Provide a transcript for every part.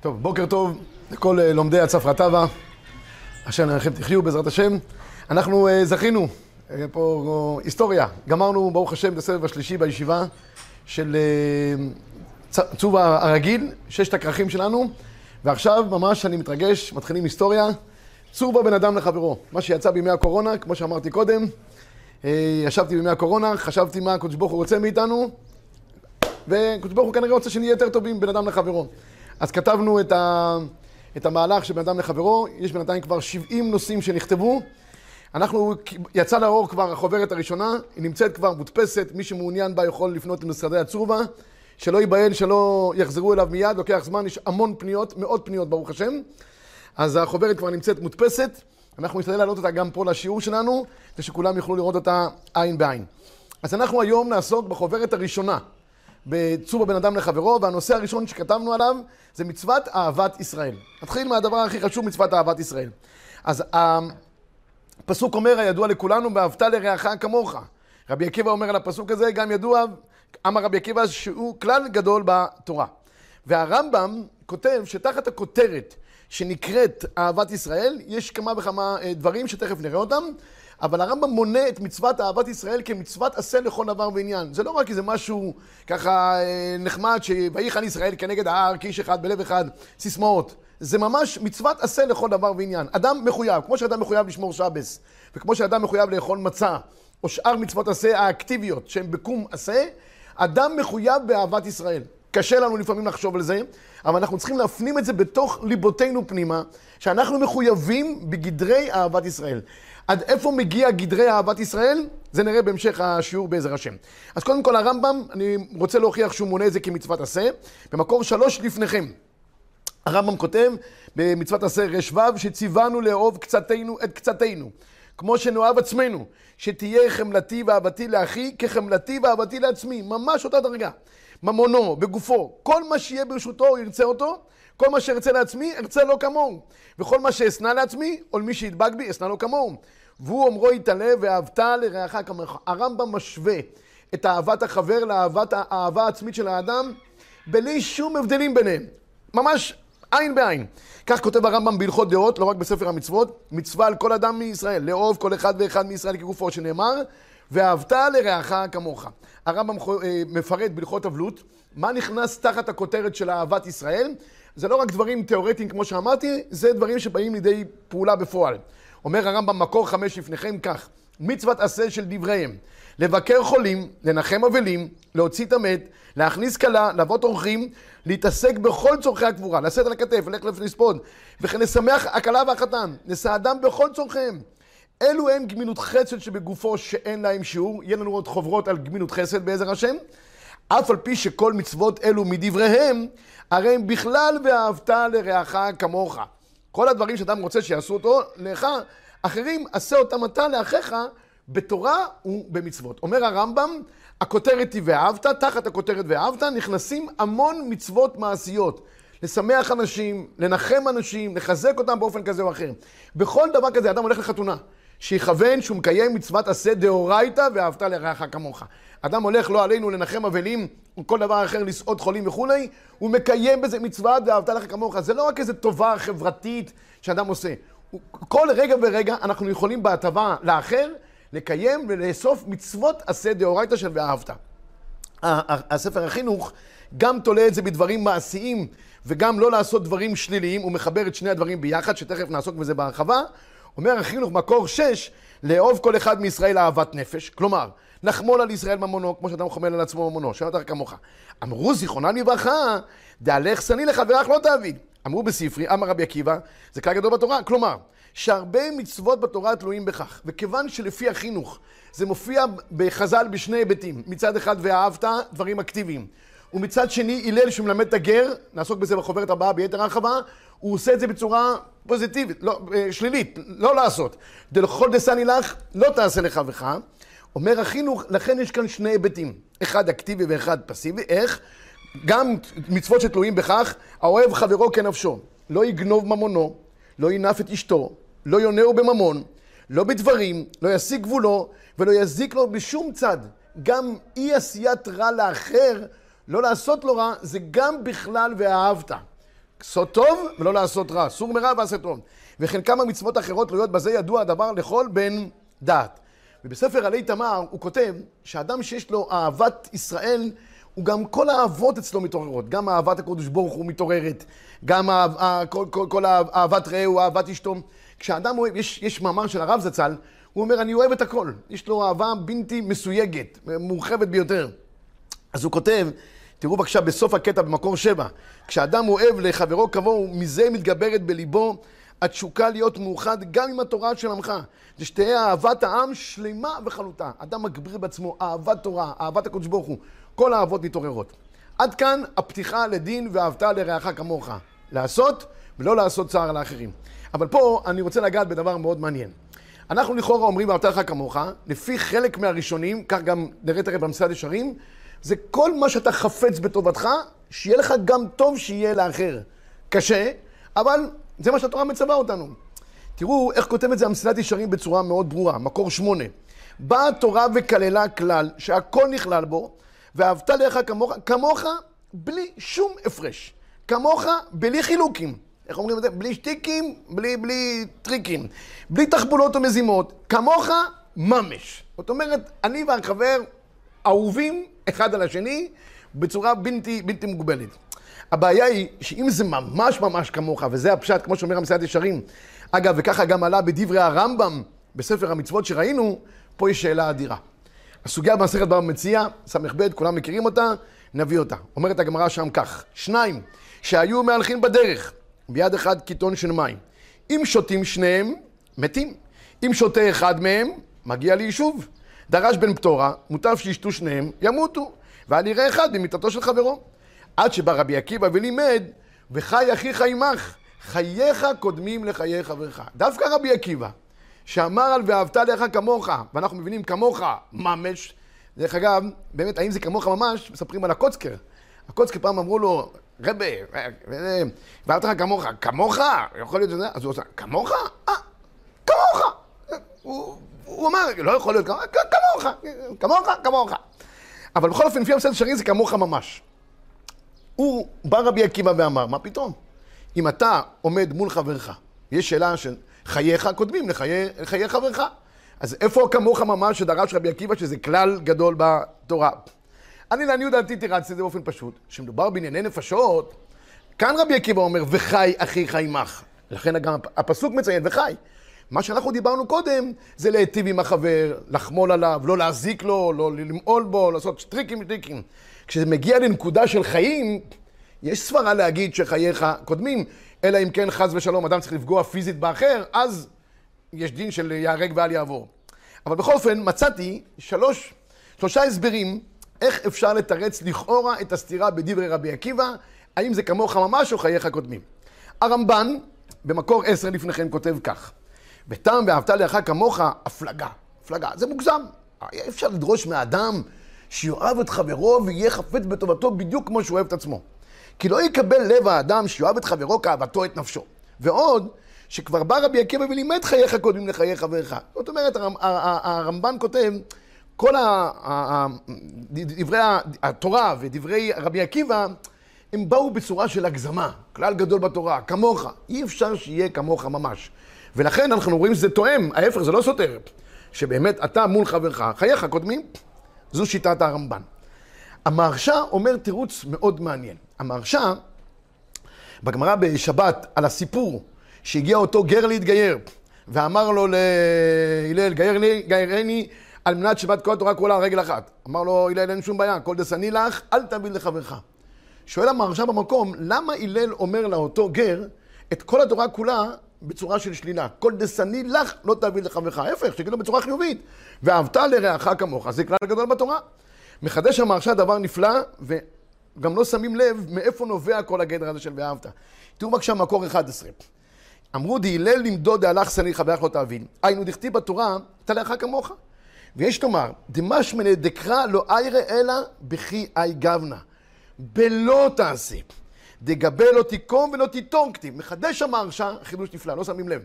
טוב, בוקר טוב לכל אה, לומדי הצפרא טבא, אשר נרחם תחיו בעזרת השם. אנחנו אה, זכינו, אה, פה היסטוריה, גמרנו ברוך השם את הסבב השלישי בישיבה של צוב הרגיל, ששת הכרכים שלנו, ועכשיו ממש אני מתרגש, מתחילים היסטוריה, צור בבן אדם לחברו, מה שיצא בימי הקורונה, כמו שאמרתי קודם, ישבתי בימי הקורונה, חשבתי מה הקדוש ברוך הוא רוצה מאיתנו, וקדוש ברוך הוא כנראה רוצה שנהיה יותר טובים בין אדם לחברו. אז כתבנו את, ה, את המהלך של בן אדם לחברו, יש בינתיים כבר 70 נושאים שנכתבו. אנחנו, יצא לאור כבר החוברת הראשונה, היא נמצאת כבר מודפסת, מי שמעוניין בה יכול לפנות למשרדי הצורבה, שלא ייבהל, שלא יחזרו אליו מיד, לוקח זמן, יש המון פניות, מאות פניות ברוך השם. אז החוברת כבר נמצאת מודפסת, אנחנו נשתדל להעלות אותה גם פה לשיעור שלנו, כדי שכולם יוכלו לראות אותה עין בעין. אז אנחנו היום נעסוק בחוברת הראשונה. בצור הבן אדם לחברו, והנושא הראשון שכתבנו עליו זה מצוות אהבת ישראל. נתחיל מהדבר הכי חשוב, מצוות אהבת ישראל. אז הפסוק אומר, הידוע לכולנו, ואהבת לרעך כמוך. רבי עקיבא אומר על הפסוק הזה, גם ידוע, אמר רבי עקיבא, שהוא כלל גדול בתורה. והרמב"ם כותב שתחת הכותרת שנקראת אהבת ישראל, יש כמה וכמה אה, דברים שתכף נראה אותם. אבל הרמב"ם מונה את מצוות אהבת ישראל כמצוות עשה לכל דבר ועניין. זה לא רק איזה משהו ככה אה, נחמד, שויחן ישראל כנגד ההר, כאיש אחד בלב אחד, סיסמאות. זה ממש מצוות עשה לכל דבר ועניין. אדם מחויב, כמו שאדם מחויב לשמור שבס, וכמו שאדם מחויב לאכול מצה, או שאר מצוות עשה האקטיביות שהן בקום עשה, אדם מחויב באהבת ישראל. קשה לנו לפעמים לחשוב על זה, אבל אנחנו צריכים להפנים את זה בתוך ליבותינו פנימה, שאנחנו מחויבים בגדרי אהבת ישראל. עד איפה מגיע גדרי אהבת ישראל? זה נראה בהמשך השיעור בעזר השם. אז קודם כל הרמב"ם, אני רוצה להוכיח שהוא מונה את זה כמצוות עשה. במקור שלוש לפניכם. הרמב"ם כותב במצוות עשה רש"ו, שציוונו לאהוב קצתנו את קצתנו. כמו שנאהב עצמנו, שתהיה חמלתי ואהבתי לאחי כחמלתי ואהבתי לעצמי. ממש אותה דרגה. ממונו, בגופו, כל מה שיהיה ברשותו, הוא ירצה אותו. כל מה שארצה לעצמי, ארצה לו כמוהו. וכל מה שאשנא לעצמי, או למי שידבק בי, אשנא לו כמוהו. והוא אומרו יתעלה ואהבת לרעך כמוך. הרמב"ם משווה את אהבת החבר לאהבת האהבה העצמית של האדם, בלי שום הבדלים ביניהם. ממש עין בעין. כך כותב הרמב"ם בהלכות דעות, לא רק בספר המצוות, מצווה על כל אדם מישראל, לאהוב כל אחד ואחד מישראל כגופו, שנאמר, ואהבת לרעך כמוך. הרמב"ם אה, מפרט בהלכות אבלות, מה נכנס תחת הכותרת של אהבת ישראל. זה לא רק דברים תיאורטיים כמו שאמרתי, זה דברים שבאים לידי פעולה בפועל. אומר הרמב"ם מקור חמש לפניכם כך, מצוות עשה של דבריהם, לבקר חולים, לנחם אבלים, להוציא את המת, להכניס כלה, להוות אורחים, להתעסק בכל צורכי הקבורה, לשאת על הכתף, ללכת לספוד, וכן לשמח הכלה והחתן, לסעדם בכל צורכיהם. אלו הם גמילות חסד שבגופו שאין להם שיעור, יהיה לנו עוד חוברות על גמילות חסד בעזר השם. אף על פי שכל מצוות אלו מדבריהם, הרי הם בכלל ואהבת לרעך כמוך. כל הדברים שאדם רוצה שיעשו אותו לך, אחרים עשה אותם אתה לאחיך בתורה ובמצוות. אומר הרמב"ם, הכותרת היא ואהבת, תחת הכותרת ואהבת נכנסים המון מצוות מעשיות. לשמח אנשים, לנחם אנשים, לחזק אותם באופן כזה או אחר. בכל דבר כזה אדם הולך לחתונה, שיכוון שהוא מקיים מצוות עשה דאורייתא ואהבת לרעך כמוך. אדם הולך לא עלינו לנחם אבלים או כל דבר אחר, לסעוד חולים וכולי, הוא מקיים בזה מצווה ואהבת לך כמוך. זה לא רק איזו טובה חברתית שאדם עושה. כל רגע ורגע אנחנו יכולים בהטבה לאחר לקיים ולאסוף מצוות עשה דאורייתא של ואהבת. הספר החינוך גם תולה את זה בדברים מעשיים וגם לא לעשות דברים שליליים, הוא מחבר את שני הדברים ביחד, שתכף נעסוק בזה בהרחבה. אומר החינוך מקור 6, לאהוב כל אחד מישראל אהבת נפש, כלומר, נחמול על ישראל ממונו, כמו שאדם חומל על עצמו ממונו, שאתה כמוך. אמרו זיכרונם לברכה, דהלך שני לחברך לא תעביד. אמרו בספרי, אמר רבי עקיבא, זה כלל גדול בתורה, כלומר, שהרבה מצוות בתורה תלויים בכך, וכיוון שלפי החינוך זה מופיע בחז"ל בשני היבטים, מצד אחד ואהבת, דברים אקטיביים, ומצד שני הלל שמלמד את הגר, נעסוק בזה בחוברת הבאה ביתר הרחבה, הוא עושה את זה בצורה פוזיטיבית, לא, אה, שלילית, לא לעשות. דלכל דסני לך, לא תעשה לך וך. אומר החינוך, לכן יש כאן שני היבטים, אחד אקטיבי ואחד פסיבי, איך? גם מצוות שתלויים בכך, האוהב חברו כנפשו, לא יגנוב ממונו, לא ינף את אשתו, לא יונהו בממון, לא בדברים, לא ישיג גבולו, ולא יזיק לו בשום צד. גם אי עשיית רע לאחר, לא לעשות לו רע, זה גם בכלל ואהבת. לעשות טוב ולא לעשות רע, סור מרע ועשה טוב. וכן כמה מצוות אחרות תלויות בזה ידוע הדבר לכל בן דעת. ובספר עלי תמר הוא כותב שאדם שיש לו אהבת ישראל, הוא גם כל האהבות אצלו מתעוררות. גם אהבת הקודש ברוך הוא מתעוררת, גם אהב, כל, כל, כל אהבת רעהו, אהבת אשתו. כשאדם אוהב, יש, יש מאמר של הרב זצ"ל, הוא אומר, אני אוהב את הכל. יש לו אהבה בלתי מסויגת, מורחבת ביותר. אז הוא כותב, תראו בבקשה בסוף הקטע במקור שבע, כשאדם אוהב לחברו כבוהו, מזה מתגברת בליבו התשוקה להיות מאוחד גם עם התורה של עמך. זה שתהיה אהבת העם שלמה וחלוטה. אדם מגביר בעצמו אהבת תורה, אהבת הקדוש ברוך הוא. כל האהבות מתעוררות. עד כאן הפתיחה לדין ואהבת לרעך כמוך. לעשות ולא לעשות צער לאחרים. אבל פה אני רוצה לגעת בדבר מאוד מעניין. אנחנו לכאורה אומרים ואהבת לך כמוך, לפי חלק מהראשונים, כך גם נראה תכף במסעד ישרים, זה כל מה שאתה חפץ בטובתך, שיהיה לך גם טוב שיהיה לאחר. קשה, אבל זה מה שהתורה מצווה אותנו. תראו איך כותב את זה המסילת ישרים בצורה מאוד ברורה, מקור שמונה. באה התורה וכללה כלל שהכל נכלל בו, ואהבת לך כמוך, כמוך בלי שום הפרש. כמוך בלי חילוקים. איך אומרים את זה? בלי שטיקים, בלי, בלי טריקים. בלי תחבולות ומזימות. כמוך ממש. זאת אומרת, אני והחבר אהובים אחד על השני בצורה בלתי, בלתי מוגבלת. הבעיה היא שאם זה ממש ממש כמוך, וזה הפשט, כמו שאומר המסעד ישרים, אגב, וככה גם עלה בדברי הרמב"ם, בספר המצוות שראינו, פה יש שאלה אדירה. הסוגיה במסכת בבא מציע, ס"ב, כולם מכירים אותה, נביא אותה. אומרת הגמרא שם כך, שניים שהיו מהלכים בדרך, ביד אחד קיתון של מים. אם שותים שניהם, מתים. אם שותה אחד מהם, מגיע ליישוב. דרש בן פטורה, מוטב שישתו שניהם, ימותו. ואל יראה אחד במיטתו של חברו. עד שבא רבי עקיבא ולימד, וחי אחיך עמך, חייך קודמים לחיי חברך. דווקא רבי עקיבא, שאמר על ואהבת לך כמוך, ואנחנו מבינים כמוך ממש, דרך אגב, באמת, האם זה כמוך ממש, מספרים על הקוצקר. הקוצקר פעם אמרו לו, רבה, ואהבת לך כמוך, כמוך? יכול להיות שזה, אז הוא עושה, כמוך? אה, כמוך. הוא, הוא אמר, לא יכול להיות כמוך, כמוך, כמוך. אבל בכל אופן, לפי המסד שרי זה כמוך ממש. הוא, בא רבי עקיבא ואמר, מה פתאום? אם אתה עומד מול חברך, יש שאלה של חייך קודמים לחיי, לחיי חברך. אז איפה כמוך ממש שדרש רבי עקיבא שזה כלל גדול בתורה? אני לעניות דעתי תירצתי את זה באופן פשוט. כשמדובר בענייני נפשות, כאן רבי עקיבא אומר, וחי אחיך עמך. לכן גם הפסוק מציין, וחי. מה שאנחנו דיברנו קודם, זה להיטיב עם החבר, לחמול עליו, לא להזיק לו, לא למעול בו, לעשות טריקים וטריקים. כשזה מגיע לנקודה של חיים, יש סברה להגיד שחייך קודמים, אלא אם כן חס ושלום אדם צריך לפגוע פיזית באחר, אז יש דין של ייהרג ואל יעבור. אבל בכל אופן, מצאתי שלוש, שלושה הסברים איך אפשר לתרץ לכאורה את הסתירה בדברי רבי עקיבא, האם זה כמוך ממש או חייך קודמים. הרמב"ן, במקור עשר לפניכם, כותב כך: בטעם ואהבת לך כמוך, הפלגה. הפלגה, זה מוגזם. אי אפשר לדרוש מהאדם שיאהב את חברו ויהיה חפץ בטובתו בדיוק כמו שהוא אוהב את עצמו. כי לא יקבל לב האדם שיאהב את חברו כאהבתו את נפשו. ועוד, שכבר בא רבי עקיבא ולימד חייך קודמים לחיי חברך. זאת אומרת, הרמב"ן כותב, כל דברי התורה ודברי רבי עקיבא, הם באו בצורה של הגזמה, כלל גדול בתורה, כמוך. אי אפשר שיהיה כמוך ממש. ולכן אנחנו רואים שזה תואם, ההפך, זה לא סותר. שבאמת אתה מול חברך, חייך קודמים, זו שיטת הרמב"ן. המהרש"א אומר תירוץ מאוד מעניין. המהרש"א, בגמרא בשבת, על הסיפור שהגיע אותו גר להתגייר, ואמר לו להלל, גיירני על מנת שבת כל התורה כולה על רגל אחת. אמר לו, הלל, אין שום בעיה, כל דסני לך, אל תביא לחברך. שואל המהרש"א במקום, למה הלל אומר לאותו גר את כל התורה כולה בצורה של שלילה. כל דסני לך לא תביא לחברך. ההפך, שתגיד לו בצורה חיובית. ואהבת לרעך כמוך, זה כלל גדול בתורה. מחדש המהרש"א דבר נפלא, וגם לא שמים לב מאיפה נובע כל הגדר הזה של ואהבת. תראו בבקשה מקור 11. אמרו די הלל למדוד דהלך שני חברך לא תבין. היינו דכתיב בתורה, תלך כמוך. ויש לומר, דמשמנה דקרא לא איירא אלא בכי אי גבנה. בלא תעשה. דגבה לא תיקום ולא תיטור כתיב. מחדש המהרש"א, חידוש נפלא, לא שמים לב.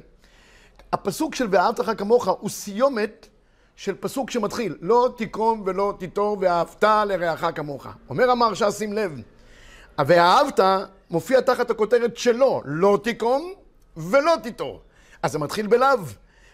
הפסוק של ואהבת לך כמוך הוא סיומת של פסוק שמתחיל, לא תיקום ולא תיטור ואהבת לרעך כמוך. אומר המהרש"א, שים לב, ואהבת מופיע תחת הכותרת שלו, לא תיקום ולא תיטור. אז זה מתחיל בלאו.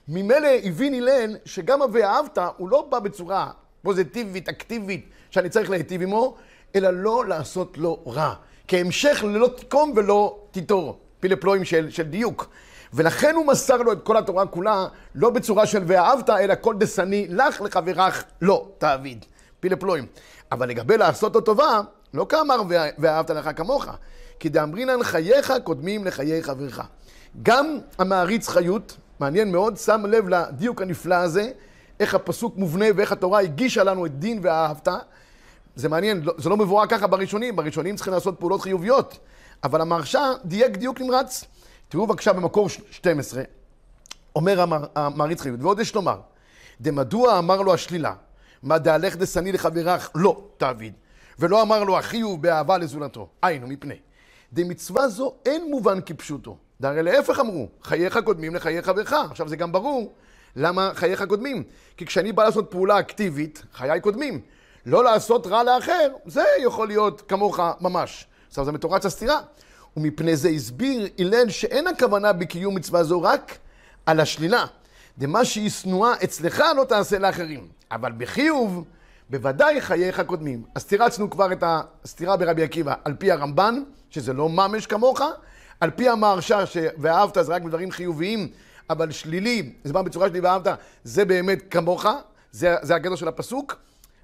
ממילא הבין הלל שגם ה"ואהבת" הוא לא בא בצורה פוזיטיבית, אקטיבית, שאני צריך להיטיב עמו, אלא לא לעשות לו רע. כהמשך ללא תיקום ולא תיטור. פלפלואים של, של דיוק. ולכן הוא מסר לו את כל התורה כולה, לא בצורה של ואהבת, אלא כל דסני לך לחברך לא תעביד. פלפלואים. אבל לגבי לעשות לו טובה, לא כאמר ואהבת לך כמוך, כי דאמרינן חייך קודמים לחיי חברך. גם המעריץ חיות, מעניין מאוד, שם לב לדיוק הנפלא הזה, איך הפסוק מובנה ואיך התורה הגישה לנו את דין ואהבת. זה מעניין, לא, זה לא מבואר ככה בראשונים, בראשונים צריכים לעשות פעולות חיוביות, אבל המרשה דייק דיוק נמרץ. תראו בבקשה במקור 12, אומר המעריץ חיות, ועוד יש לומר, דמדוע אמר לו השלילה, מה דהלך דשני לחברך לא תעביד, ולא אמר לו החיוב באהבה לזולתו, היינו מפני. דמצווה זו אין מובן כפשוטו, דהרי להפך אמרו, חייך קודמים לחיי חברך. עכשיו זה גם ברור למה חייך קודמים, כי כשאני בא לעשות פעולה אקטיבית, חיי קודמים. לא לעשות רע לאחר, זה יכול להיות כמוך ממש. עכשיו זה מתורץ הסתירה. ומפני זה הסביר הלל שאין הכוונה בקיום מצווה זו רק על השלילה. דמה שהיא שנואה אצלך לא תעשה לאחרים. אבל בחיוב, בוודאי חייך קודמים. אז תירצנו כבר את הסתירה ברבי עקיבא על פי הרמב"ן, שזה לא ממש כמוך, על פי המהרשה, ש... ואהבת זה רק בדברים חיוביים, אבל שלילי, זה בא בצורה שלי ואהבת, זה באמת כמוך, זה, זה הגדר של הפסוק.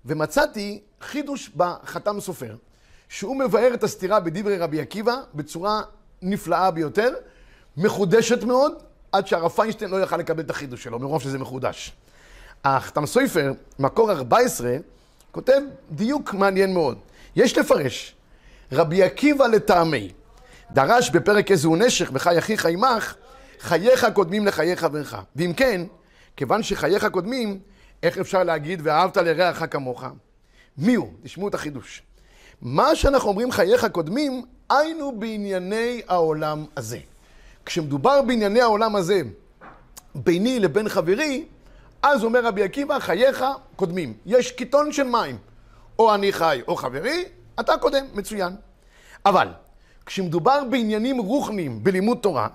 ומצאתי חידוש בחתם סופר, שהוא מבאר את הסתירה בדברי רבי עקיבא בצורה נפלאה ביותר, מחודשת מאוד, עד שהרב פיינשטיין לא יכל לקבל את החידוש שלו, מרוב שזה מחודש. החתם סופר, מקור 14, כותב דיוק מעניין מאוד. יש לפרש, רבי עקיבא לטעמי, דרש בפרק איזה הוא נשך וחי אחיך עמך, חייך קודמים לחיי חברך. ואם כן, כיוון שחייך קודמים, איך אפשר להגיד ואהבת לרעך כמוך? מי הוא? תשמעו את החידוש. מה שאנחנו אומרים חייך קודמים, היינו בענייני העולם הזה. כשמדובר בענייני העולם הזה, ביני לבין חברי, אז אומר רבי עקיבא, חייך קודמים. יש קיטון של מים. או אני חי או חברי, אתה קודם, מצוין. אבל כשמדובר בעניינים רוחניים, בלימוד תורה,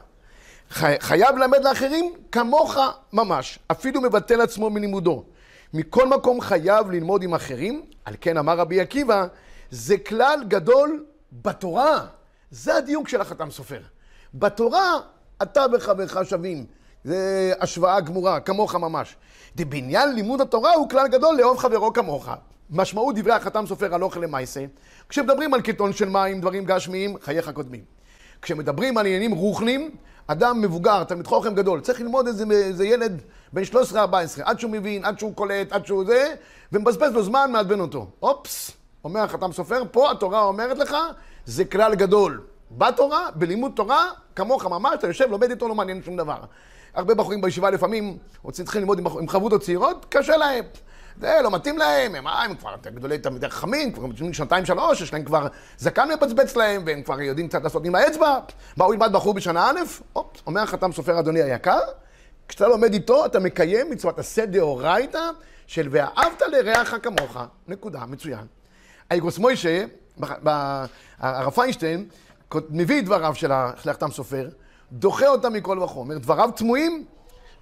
חייב ללמד לאחרים כמוך ממש, אפילו מבטל עצמו מלימודו. מכל מקום חייב ללמוד עם אחרים, על כן אמר רבי עקיבא, זה כלל גדול בתורה. זה הדיוק של החתם סופר. בתורה אתה וחברך שווים. זה השוואה גמורה, כמוך ממש. דבעניין לימוד התורה הוא כלל גדול לאהוב חברו כמוך. משמעות דברי החתם סופר הלוך למעשה, כשמדברים על קיטון של מים, דברים גשמיים, חייך קודמים. כשמדברים על עניינים רוחניים, אדם מבוגר, תלמיד חוכם גדול, צריך ללמוד איזה, איזה ילד בן 13-14, עד שהוא מבין, עד שהוא קולט, עד שהוא זה, ומבזבז לו זמן, מעדבן אותו. אופס, אומר החתם סופר, פה התורה אומרת לך, זה כלל גדול. בתורה, בלימוד תורה, כמוך ממש, אתה יושב, לומד איתו, לא מעניין שום דבר. הרבה בחורים בישיבה לפעמים, רוצים צריכים ללמוד עם, עם חברותות צעירות, קשה להם. זה לא מתאים להם, הם, הם כבר גדולי תלמידי חכמים, כבר שנתיים שלוש, יש להם כבר זקן מבצבץ להם, והם כבר יודעים קצת לעשות עם האצבע. הוא ילמד בחור בשנה א'? אופ, אומר החתם סופר אדוני היקר, כשאתה לומד איתו, אתה מקיים מצוות עשה דאורייתא של ואהבת לרעך כמוך. נקודה, מצוין. האיגרוס מוישה, הרב פיינשטיין, מביא את דבריו של החתם סופר, דוחה אותם מקל וחומר. דבריו תמוהים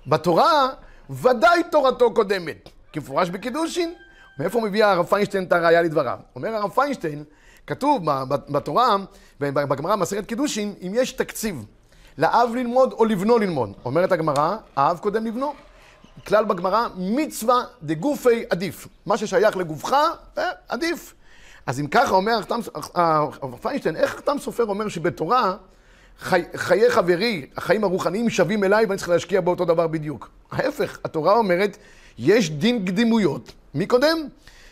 בתורה, ודאי תורתו קודמת. כמפורש בקידושין. מאיפה מביא הרב פיינשטיין את הראייה לדבריו? אומר הרב פיינשטיין, כתוב בתורה, בגמרא במסכת קידושין, אם יש תקציב לאב ללמוד או לבנו ללמוד. אומרת הגמרא, האב קודם לבנו. כלל בגמרא, מצווה דגופי עדיף. מה ששייך לגופך, אה, עדיף. אז אם ככה אומר הרב פיינשטיין, איך חתם סופר אומר שבתורה חי, חיי חברי, החיים הרוחניים שווים אליי ואני צריך להשקיע באותו דבר בדיוק. ההפך, התורה אומרת, יש דין קדימויות. מי קודם?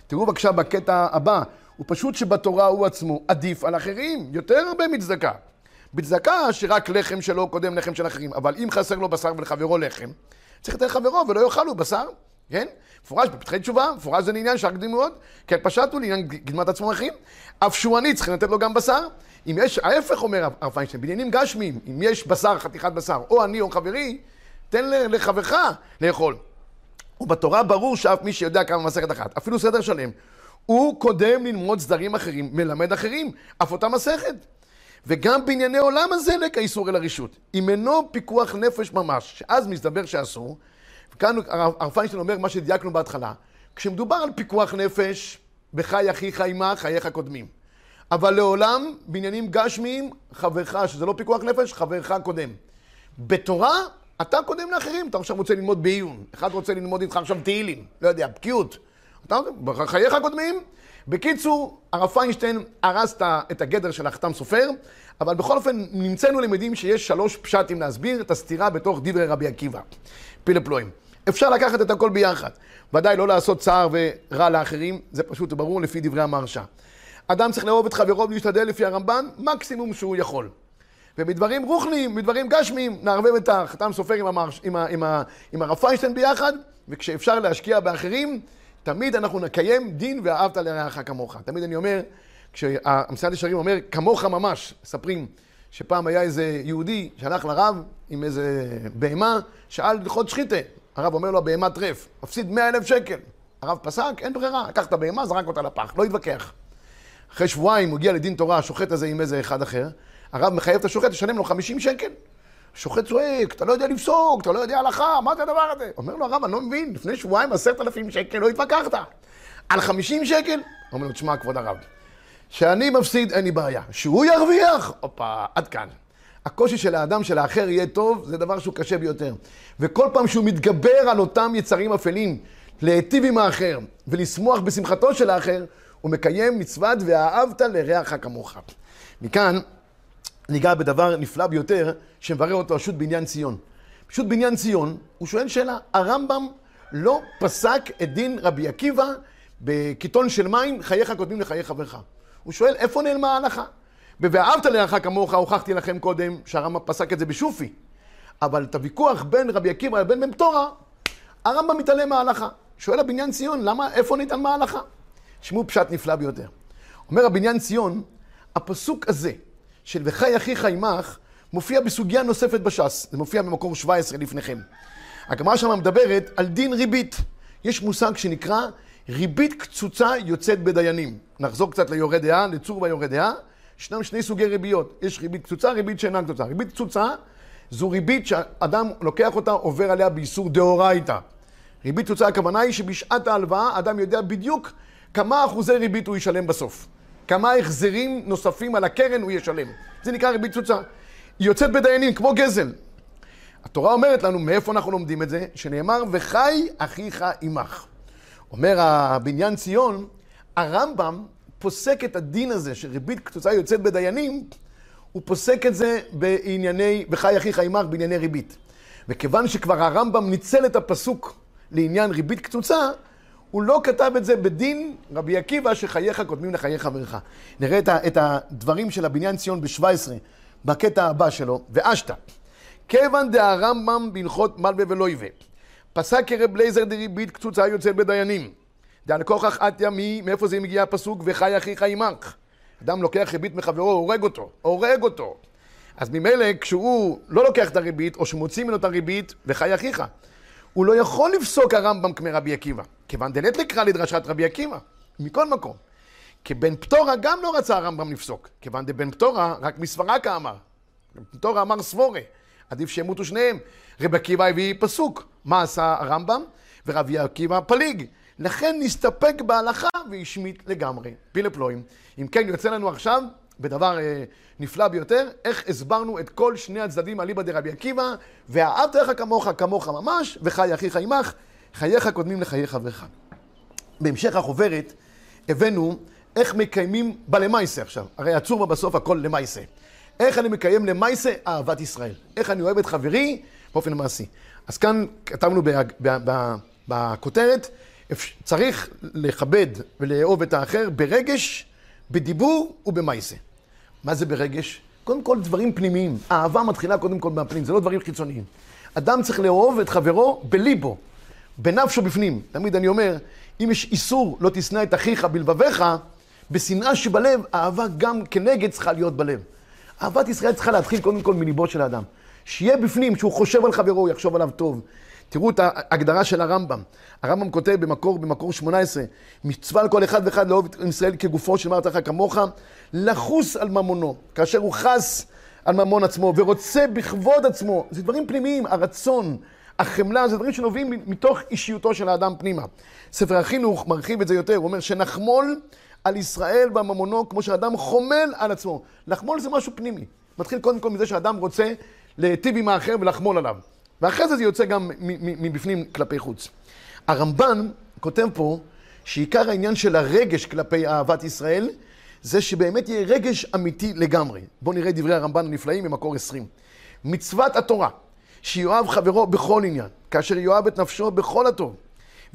תראו בבקשה בקטע הבא, הוא פשוט שבתורה הוא עצמו עדיף על אחרים, יותר הרבה מצדקה. בצדקה שרק לחם שלו קודם לחם של אחרים, אבל אם חסר לו בשר ולחברו לחם, צריך לתת חברו ולא יאכלו בשר, כן? מפורש בפתחי תשובה, מפורש זה לעניין שאר קדימויות, כן פשט הוא לעניין קדמת עצמו אחים, אף שהוא עני צריך לתת לו גם בשר. אם יש, ההפך אומר הרב פיינשטיין, בעניינים גשמיים, אם יש בשר, חתיכת בשר, או אני או חברי, תן לחברך לאכול. ובתורה ברור שאף מי שיודע כמה מסכת אחת, אפילו סדר שלם, הוא קודם ללמוד סדרים אחרים, מלמד אחרים, אף אותה מסכת. וגם בענייני עולם הזה לקה איסור אל הרשות. אם אינו פיקוח נפש ממש, שאז מסתבר שאסור, וכאן הרב פיינשטיין אומר מה שדייקנו בהתחלה, כשמדובר על פיקוח נפש, בחי אחיך עמך, חייך קודמים. אבל לעולם, בעניינים גשמיים, חברך, שזה לא פיקוח נפש, חברך קודם. בתורה, אתה קודם לאחרים, אתה עכשיו רוצה ללמוד בעיון. אחד רוצה ללמוד איתך עכשיו תהילים, לא יודע, בקיאות. אתה, חייך קודמים. בקיצור, הרב פיינשטיין הרס את הגדר של החתם סופר, אבל בכל אופן, נמצאנו למדים שיש שלוש פשטים להסביר את הסתירה בתוך דברי רבי עקיבא. פילה פלואים. אפשר לקחת את הכל ביחד. ודאי לא לעשות צער ורע לאחרים, זה פשוט ברור לפי דברי המרשה. אדם צריך לאהוב את חברו ולהשתדל לפי הרמב"ן, מקסימום שהוא יכול. ובדברים רוחניים, בדברים גשמיים, נערבב את החתם סופר עם, המרש, עם, עם, עם הרב פיינשטיין ביחד, וכשאפשר להשקיע באחרים, תמיד אנחנו נקיים דין ואהבת לרעך כמוך. תמיד אני אומר, כשהמסעד ישרים אומר, כמוך ממש, מספרים שפעם היה איזה יהודי שהלך לרב עם איזה בהמה, שאל הלכות שחיתה. הרב אומר לו, הבהמה טרף, מפסיד מאה אלף שקל. הרב פסק, אין ברירה, לקח את הבהמה, זרק אותה לפח, לא התווכח. אחרי שבועיים הוא הגיע לדין תורה, השוחט הזה עם איזה אחד אחר, הרב מחייב את השוחט, לשלם לו 50 שקל. השוחט צועק, אתה לא יודע לפסוק, אתה לא יודע הלכה, מה זה הדבר הזה? אומר לו הרב, אני לא מבין, לפני שבועיים עשרת אלפים שקל, לא התווכחת. על 50 שקל? אומר לו, תשמע, כבוד הרב, שאני מפסיד, אין לי בעיה. שהוא ירוויח, הופה, עד כאן. הקושי של האדם שלאחר יהיה טוב, זה דבר שהוא קשה ביותר. וכל פעם שהוא מתגבר על אותם יצרים אפלים, להיטיב עם האחר ולשמוח בשמחתו של האחר, הוא מקיים מצוות ואהבת לרעך כמוך. מכאן ניגע בדבר נפלא ביותר, שמברר אותו פשוט בעניין ציון. פשוט בעניין ציון, הוא שואל שאלה, הרמב"ם לא פסק את דין רבי עקיבא בקיטון של מים, חייך קודמים לחיי חברך. הוא שואל, איפה נעלמה ההלכה? ב"ואהבת לרעך כמוך" הוכחתי לכם קודם שהרמב"ם פסק את זה בשופי. אבל את הוויכוח בין רבי עקיבא לבין בן פטורה, הרמב"ם מתעלם מההלכה. שואל הבניין ציון, למה, איפה ניתן מההלכה? תשמעו פשט נפלא ביותר. אומר הבניין ציון, הפסוק הזה של וחי אחיך עמך מופיע בסוגיה נוספת בש"ס. זה מופיע במקור 17 לפניכם. הגמרא שם מדברת על דין ריבית. יש מושג שנקרא ריבית קצוצה יוצאת בדיינים. נחזור קצת ליורה דעה, לצור ויורה דעה. ישנם שני סוגי ריביות. יש ריבית קצוצה, ריבית שאינה קצוצה. ריבית קצוצה זו ריבית שאדם לוקח אותה, עובר עליה באיסור דאורייתא. ריבית קצוצה הכוונה היא שבשעת ההלוואה אדם יודע בדיוק כמה אחוזי ריבית הוא ישלם בסוף. כמה החזרים נוספים על הקרן הוא ישלם. זה נקרא ריבית קצוצה. היא יוצאת בדיינים, כמו גזל. התורה אומרת לנו, מאיפה אנחנו לומדים את זה? שנאמר, וחי אחיך עמך. אומר הבניין ציון, הרמב"ם פוסק את הדין הזה, שריבית קצוצה יוצאת בדיינים, הוא פוסק את זה בענייני, וחי אחיך עמך בענייני ריבית. וכיוון שכבר הרמב"ם ניצל את הפסוק לעניין ריבית קצוצה, הוא לא כתב את זה בדין רבי עקיבא שחייך קודמים לחיי חברך. נראה את הדברים של הבניין ציון ב-17, בקטע הבא שלו, ואשתא. כיוון דהרמב"ם בהלכות מלווה ולא יווה. פסק כרב לייזר דריבית קצוצה יוצא בדיינים. דעל כוכך את ימי, מאיפה זה מגיע הפסוק, וחי אחיך עמך. אדם לוקח ריבית מחברו, הורג אותו, הורג אותו. אז ממילא כשהוא לא לוקח את הריבית, או שמוציא ממנו את הריבית, וחי אחיך. הוא לא יכול לפסוק הרמב"ם כמרבי עקיבא. כיוון דלת לקרא לדרשת רבי עקיבא, מכל מקום. כבן פטורה גם לא רצה הרמב"ם לפסוק. כיוון דבן פטורה, רק מסברקה אמר. בן פטורה אמר סבורה. עדיף שימותו שניהם. רבי עקיבא הביא פסוק. מה עשה הרמב"ם? ורבי עקיבא פליג. לכן נסתפק בהלכה והשמיט לגמרי. פילה פלואים. אם כן, יוצא לנו עכשיו, בדבר אה, נפלא ביותר, איך הסברנו את כל שני הצדדים אליבא דרבי עקיבא, ואהבת לך כמוך כמוך ממש, וחי אחיך עמך, חייך קודמים לחיי חברך. בהמשך החוברת הבאנו איך מקיימים בלמייסה עכשיו. הרי עצור בה בסוף הכל למייסה. איך אני מקיים למייסה אהבת ישראל. איך אני אוהב את חברי באופן מעשי. אז כאן כתבנו בכותרת, צריך לכבד ולאהוב את האחר ברגש, בדיבור ובמייסה. מה זה ברגש? קודם כל דברים פנימיים. אהבה מתחילה קודם כל מהפנים, זה לא דברים חיצוניים. אדם צריך לאהוב את חברו בליבו, בנפשו בפנים. תמיד אני אומר, אם יש איסור לא תשנא את אחיך בלבביך, בשנאה שבלב, אהבה גם כנגד צריכה להיות בלב. אהבת ישראל צריכה להתחיל קודם כל מליבו של האדם. שיהיה בפנים, שהוא חושב על חברו, יחשוב עליו טוב. תראו את ההגדרה של הרמב"ם. הרמב"ם כותב במקור, במקור 18, מצווה על כל אחד ואחד לאהוב את ישראל כגופו של מרת לך כמוך, לחוס על ממונו, כאשר הוא חס על ממון עצמו ורוצה בכבוד עצמו. זה דברים פנימיים, הרצון, החמלה, זה דברים שנובעים מתוך אישיותו של האדם פנימה. ספר החינוך מרחיב את זה יותר, הוא אומר שנחמול על ישראל בממונו כמו שאדם חומל על עצמו. לחמול זה משהו פנימי. מתחיל קודם כל מזה שאדם רוצה להיטיב עם האחר ולחמול עליו. ואחרי זה זה יוצא גם מבפנים כלפי חוץ. הרמב"ן כותב פה שעיקר העניין של הרגש כלפי אהבת ישראל, זה שבאמת יהיה רגש אמיתי לגמרי. בואו נראה דברי הרמב"ן הנפלאים ממקור 20. מצוות התורה, שיואב חברו בכל עניין, כאשר יואב את נפשו בכל הטוב,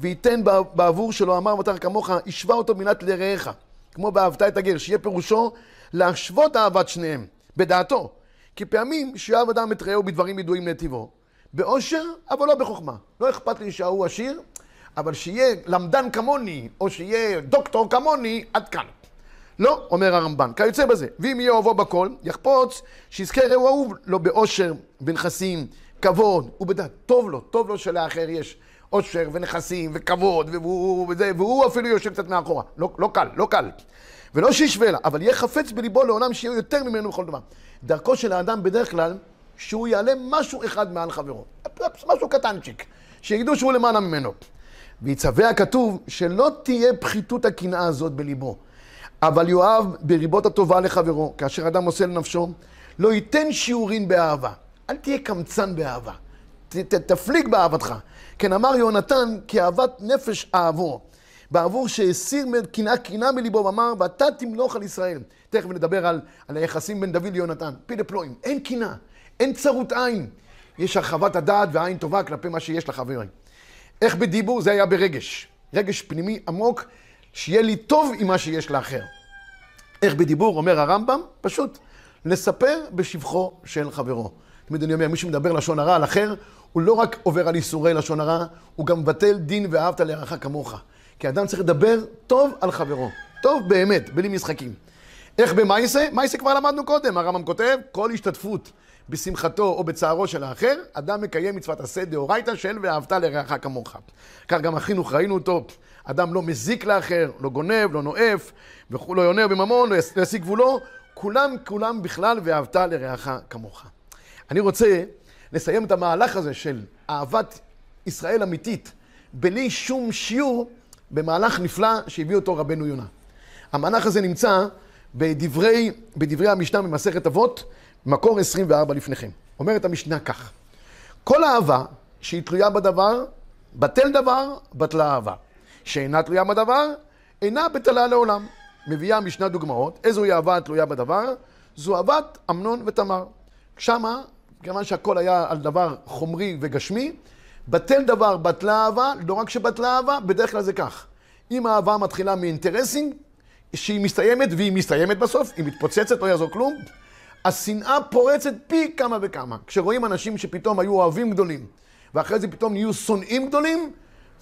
וייתן בעבור שלו אמר ותר כמוך, השווה אותו מינת לרעך, כמו באהבת את הגר, שיהיה פירושו להשוות אהבת שניהם, בדעתו. כי פעמים שיואב אדם את רעהו בדברים ידועים לטיבו, באושר, אבל לא בחוכמה. לא אכפת לי שההוא עשיר, אבל שיהיה למדן כמוני, או שיהיה דוקטור כמוני, עד כאן. לא, אומר הרמב"ן, כיוצא בזה. ואם יהיה אוהבו בכל, יחפוץ שיזכה רעהו אהוב לו באושר, בנכסים, כבוד ובדעת. טוב לו, טוב לו שלאחר יש עושר ונכסים וכבוד, והוא, וזה, והוא אפילו יושב קצת מאחורה. לא, לא קל, לא קל. ולא שישווה לה, אבל יהיה חפץ בליבו לעולם שיהיה יותר ממנו בכל דבר. דרכו של האדם בדרך כלל, שהוא יעלה משהו אחד מעל חברו. משהו קטנצ'יק. שיגידו שהוא למעלה ממנו. ויצווה הכתוב שלא תהיה פחיתות הקנאה הזאת בליבו. אבל יואב בריבות הטובה לחברו, כאשר אדם עושה לנפשו, לא ייתן שיעורין באהבה. אל תהיה קמצן באהבה. ת, ת, תפליג באהבתך. כן אמר יונתן, כי אהבת נפש אהבו. בעבור שהסיר קנאה קנאה מליבו, ואמר, ואתה תמלוך על ישראל. תכף נדבר על, על היחסים בין דוד ליונתן. פי דפלואים. אין קנאה, אין צרות עין. יש הרחבת הדעת ועין טובה כלפי מה שיש לחברים. איך בדיבור? זה היה ברגש. רגש פנימי עמוק, שיהיה לי טוב עם מה שיש לאחר. איך בדיבור, אומר הרמב"ם? פשוט, לספר בשבחו של חברו. תמיד אני אומר, מי שמדבר לשון הרע על אחר, הוא לא רק עובר על איסורי לשון הרע, הוא גם מבטל דין ואהבת לרעך כמוך. כי אדם צריך לדבר טוב על חברו. טוב באמת, בלי משחקים. איך במאייסה? מאייסה כבר למדנו קודם, הרמב"ם כותב, כל השתתפות בשמחתו או בצערו של האחר, אדם מקיים מצוות עשה דאורייתא של ואהבת לרעך כמוך. כך גם החינוך, ראינו אותו, אדם לא מזיק לאחר, לא גונב, לא נואף, לא יונה בממון, לא ישיג גבולו, כולם, כולם בכלל ואהבת לרעך כמוך. אני רוצה לסיים את המהלך הזה של אהבת ישראל אמיתית, בלי שום שיעור, במהלך נפלא שהביא אותו רבנו יונה. המהלך הזה נמצא בדברי, בדברי המשנה במסכת אבות, מקור 24 לפניכם. אומרת המשנה כך: כל אהבה שהיא תלויה בדבר, בטל דבר, בטלה אהבה. שאינה תלויה בדבר, אינה בטלה לעולם. מביאה המשנה דוגמאות, איזוהי אהבה התלויה בדבר? זו אהבת אמנון ותמר. שמה, כיוון שהכל היה על דבר חומרי וגשמי, בטל דבר, בטלה אהבה, לא רק שבטלה אהבה, בדרך כלל זה כך. אם האהבה מתחילה מאינטרסים, שהיא מסתיימת, והיא מסתיימת בסוף, היא מתפוצצת, לא יעזור כלום, השנאה פורצת פי כמה וכמה. כשרואים אנשים שפתאום היו אוהבים גדולים, ואחרי זה פתאום נהיו שונאים גדולים,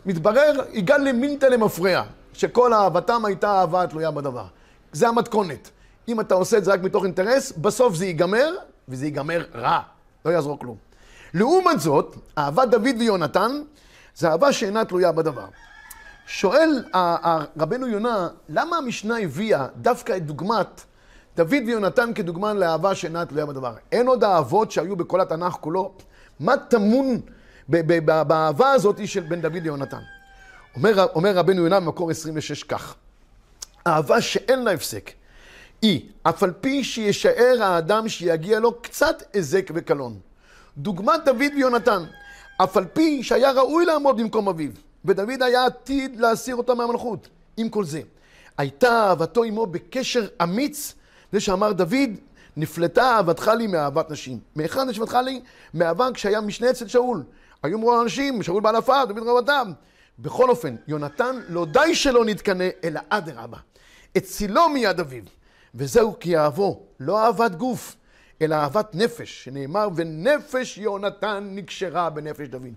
מתברר, יגאל למינטה למפרע, שכל אהבתם הייתה אהבה תלויה בדבר. זה המתכונת. אם אתה עושה את זה רק מתוך אינטרס, בסוף זה ייגמר, וזה ייגמר רע. לא יעזור כלום. לעומת זאת, אהבת דוד ויונתן, זה אהבה שאינה תלויה בדבר. שואל רבנו יונה, למה המשנה הביאה דווקא את דוגמת דוד ויונתן כדוגמה לאהבה שאינה תלויה בדבר? אין עוד אהבות שהיו בכל התנ"ך כולו? מה טמון באהבה הזאת של בן דוד ליונתן? אומר, אומר רבנו יונה במקור 26 כך, אהבה שאין לה הפסק, היא, אף על פי שישאר האדם שיגיע לו קצת היזק וקלון. דוגמת דוד ויונתן, אף על פי שהיה ראוי לעמוד במקום אביו, ודוד היה עתיד להסיר אותו מהמלכות. עם כל זה, הייתה אהבתו עמו בקשר אמיץ, זה שאמר דוד, נפלטה אהבתך לי מאהבת נשים. מהיכן נשמתך לי? מאהבה כשהיה משנה אצל שאול. היו אמרו אנשים, שאול בעל הפעם, דוד רבתם. בכל אופן, יונתן לא די שלא נתקנא, אלא אדרבה. הצילו מיד אביו. וזהו כי אהבו, לא אהבת גוף, אלא אהבת נפש, שנאמר, ונפש יונתן נקשרה בנפש דוד.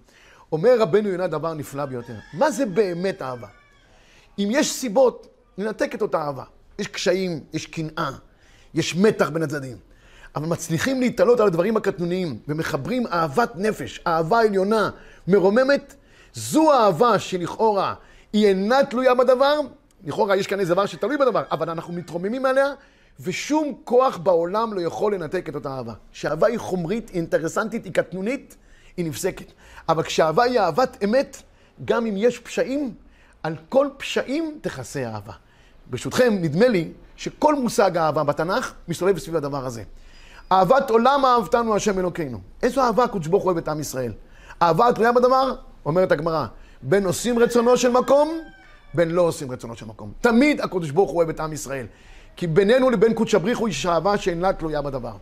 אומר רבנו יונה דבר נפלא ביותר. מה זה באמת אהבה? אם יש סיבות, ננתק את אותה אהבה. יש קשיים, יש קנאה, יש מתח בין הצדדים. אבל מצליחים להתעלות על הדברים הקטנוניים, ומחברים אהבת נפש, אהבה עליונה, מרוממת, זו האהבה שלכאורה היא אינה תלויה בדבר, לכאורה יש כאן איזה דבר שתלוי בדבר, אבל אנחנו מתרוממים עליה, ושום כוח בעולם לא יכול לנתק את אותה אהבה. כשאהבה היא חומרית, היא אינטרסנטית, היא קטנונית, היא נפסקת. אבל כשאהבה היא אהבת אמת, גם אם יש פשעים, על כל פשעים תכסה אהבה. ברשותכם, נדמה לי שכל מושג האהבה בתנ"ך מסתובב סביב הדבר הזה. אהבת עולם אהבתנו השם אלוקינו. איזו אהבה הקדוש ברוך הוא אוהב את עם ישראל? אהבה התלויה בדבר? אומרת הגמרא, בין עושים רצונו של מקום, בין לא עושים רצונו של מקום. תמיד הקדוש ברוך הוא אוהב את עם ישראל. כי בינינו לבין קודש הבריחו יש אהבה שאינה תלויה בדבר.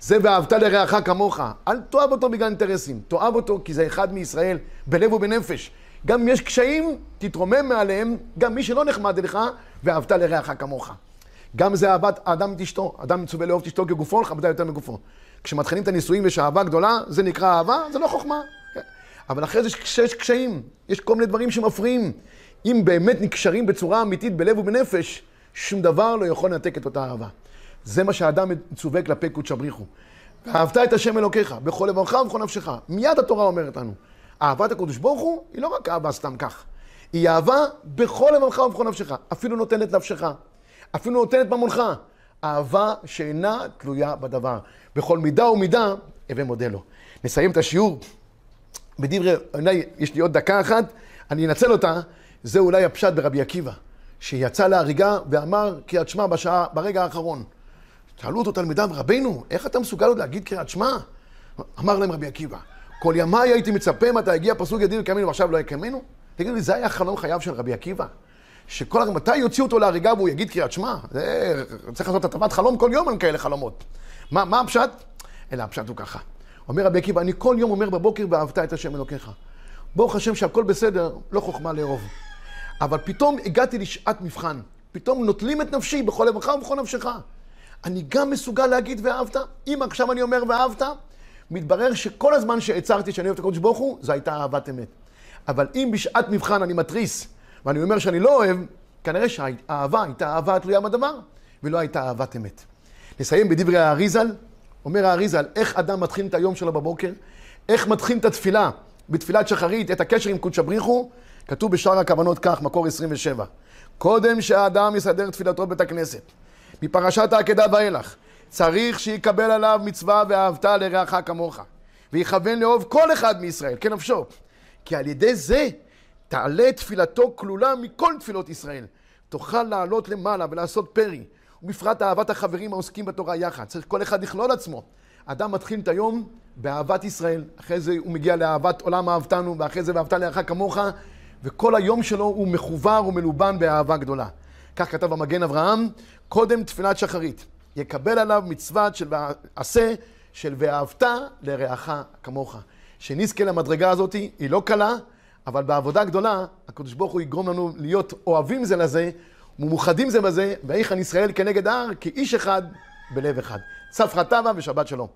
זה ואהבת לרעך כמוך. אל תאהב אותו בגלל אינטרסים. תאהב אותו כי זה אחד מישראל, בלב ובנפש. גם אם יש קשיים, תתרומם מעליהם, גם מי שלא נחמד אליך, ואהבת לרעך כמוך. גם זה אהבת האדם את אשתו. אדם מצווה לאהוב את אשתו כגופו, לכבדה יותר מגופו. כשמתחילים את הנישואים ויש אהבה גדולה, זה נקרא אהבה, זה לא חוכמה. אבל אחרי זה יש קשיים, יש כל מיני דברים שמפריעים. אם באמת נקשרים בצורה אמיתית בלב ובנפש, שום דבר לא יכול לנתק את אותה אהבה. זה מה שהאדם מצווה כלפי קודש הבריחו. ואהבת את השם אלוקיך, בכל לבבך ובכל נפשך. מיד התורה אומרת לנו, אהבת הקדוש ברוך הוא, היא לא רק אהבה סתם כך. היא אהבה בכל לבבך ובכל נפשך. אפילו נותנת נפשך. אפילו נותנת ממונך. אהבה שאינה תלויה בדבר. בכל מידה ומידה, הווה מודה לו. נסיים את השיעור בדברי, אולי יש לי עוד דקה אחת, אני אנצל אותה. זה אולי הפשט ברבי עקיבא, שיצא להריגה ואמר קריאת שמע בשעה, ברגע האחרון. שאלו אותו תלמידיו, רבינו, איך אתה מסוגל עוד להגיד קריאת שמע? אמר להם רבי עקיבא, כל ימיי הייתי מצפה מתי יגיע פסוק ידין וקיימנו ועכשיו לא יקיימנו? תגידו לי, זה היה חלום חייו של רבי עקיבא? שכל מתי יוציאו אותו להריגה והוא יגיד קריאת שמע? זה, צריך לעשות הטבת חלום כל יום על כאלה חלומות. מה, מה הפשט? אלא הפשט הוא ככה. אומר רבי עקיבא, אני כל יום אומר בבוקר, ואהבת את השם אלוקיך. ברוך השם שהכל בסדר, לא חוכמה לאהוב. אבל פתאום הגעתי לשעת מבחן. פתאום נוטלים את נפשי בכל לבך ובכל נפשך. אני גם מסוגל להגיד ואהבת? אם עכשיו אני אומר ואהבת, מתברר שכל הזמן שהצהרתי שאני אוהב את הקדוש ברוך הוא, זו הייתה אהבת אמת. אבל אם בשעת מבחן אני מתריס, ואני אומר שאני לא אוהב, כנראה שהאהבה הייתה אהבה תלויה בדבר, ולא הייתה אהבת אמת. נסיים בדברי האריזל. אומר האריזל, איך אדם מתחיל את היום שלו בבוקר? איך מתחיל את התפילה? בתפילת שחרית, את הקשר עם קודש הבריחו, כתוב בשאר הכוונות כך, מקור 27. קודם שהאדם יסדר תפילתו בבית הכנסת, מפרשת העקדה ואילך, צריך שיקבל עליו מצווה ואהבת לרעך כמוך, ויכוון לאהוב כל אחד מישראל, כנפשו. כי על ידי זה תעלה תפילתו כלולה מכל תפילות ישראל. תוכל לעלות למעלה ולעשות פרי, ובפרט אהבת החברים העוסקים בתורה יחד. צריך כל אחד לכלול עצמו. אדם מתחיל את היום באהבת ישראל, אחרי זה הוא מגיע לאהבת עולם אהבתנו, ואחרי זה ואהבת לרעך כמוך, וכל היום שלו הוא מחובר ומלובן באהבה גדולה. כך כתב המגן אברהם, קודם תפילת שחרית, יקבל עליו מצוות של עשה של ואהבת לרעך כמוך. שנזכה למדרגה הזאת, היא לא קלה, אבל בעבודה גדולה, הקדוש ברוך הוא יגרום לנו להיות אוהבים זה לזה, ומאוחדים זה בזה, ויחן ישראל כנגד ההר, כאיש אחד בלב אחד. צפרא טבא ושבת שלום.